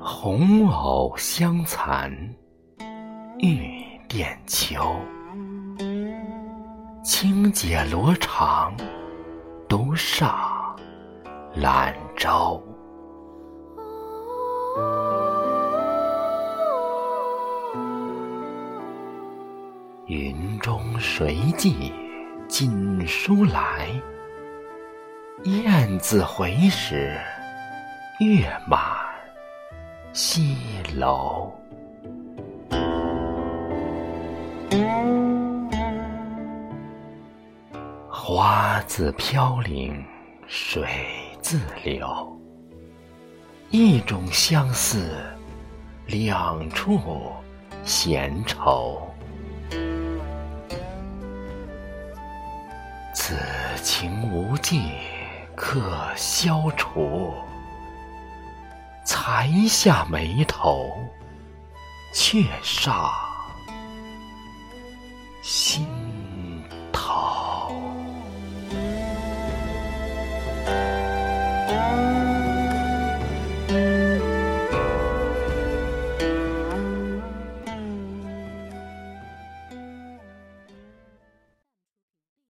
红藕香残，玉簟秋。轻解罗裳，独上兰舟。云中谁寄锦书来？雁字回时，月满西楼。花自飘零水自流，一种相思，两处闲愁。此情无计可消除，才下眉头，却上心。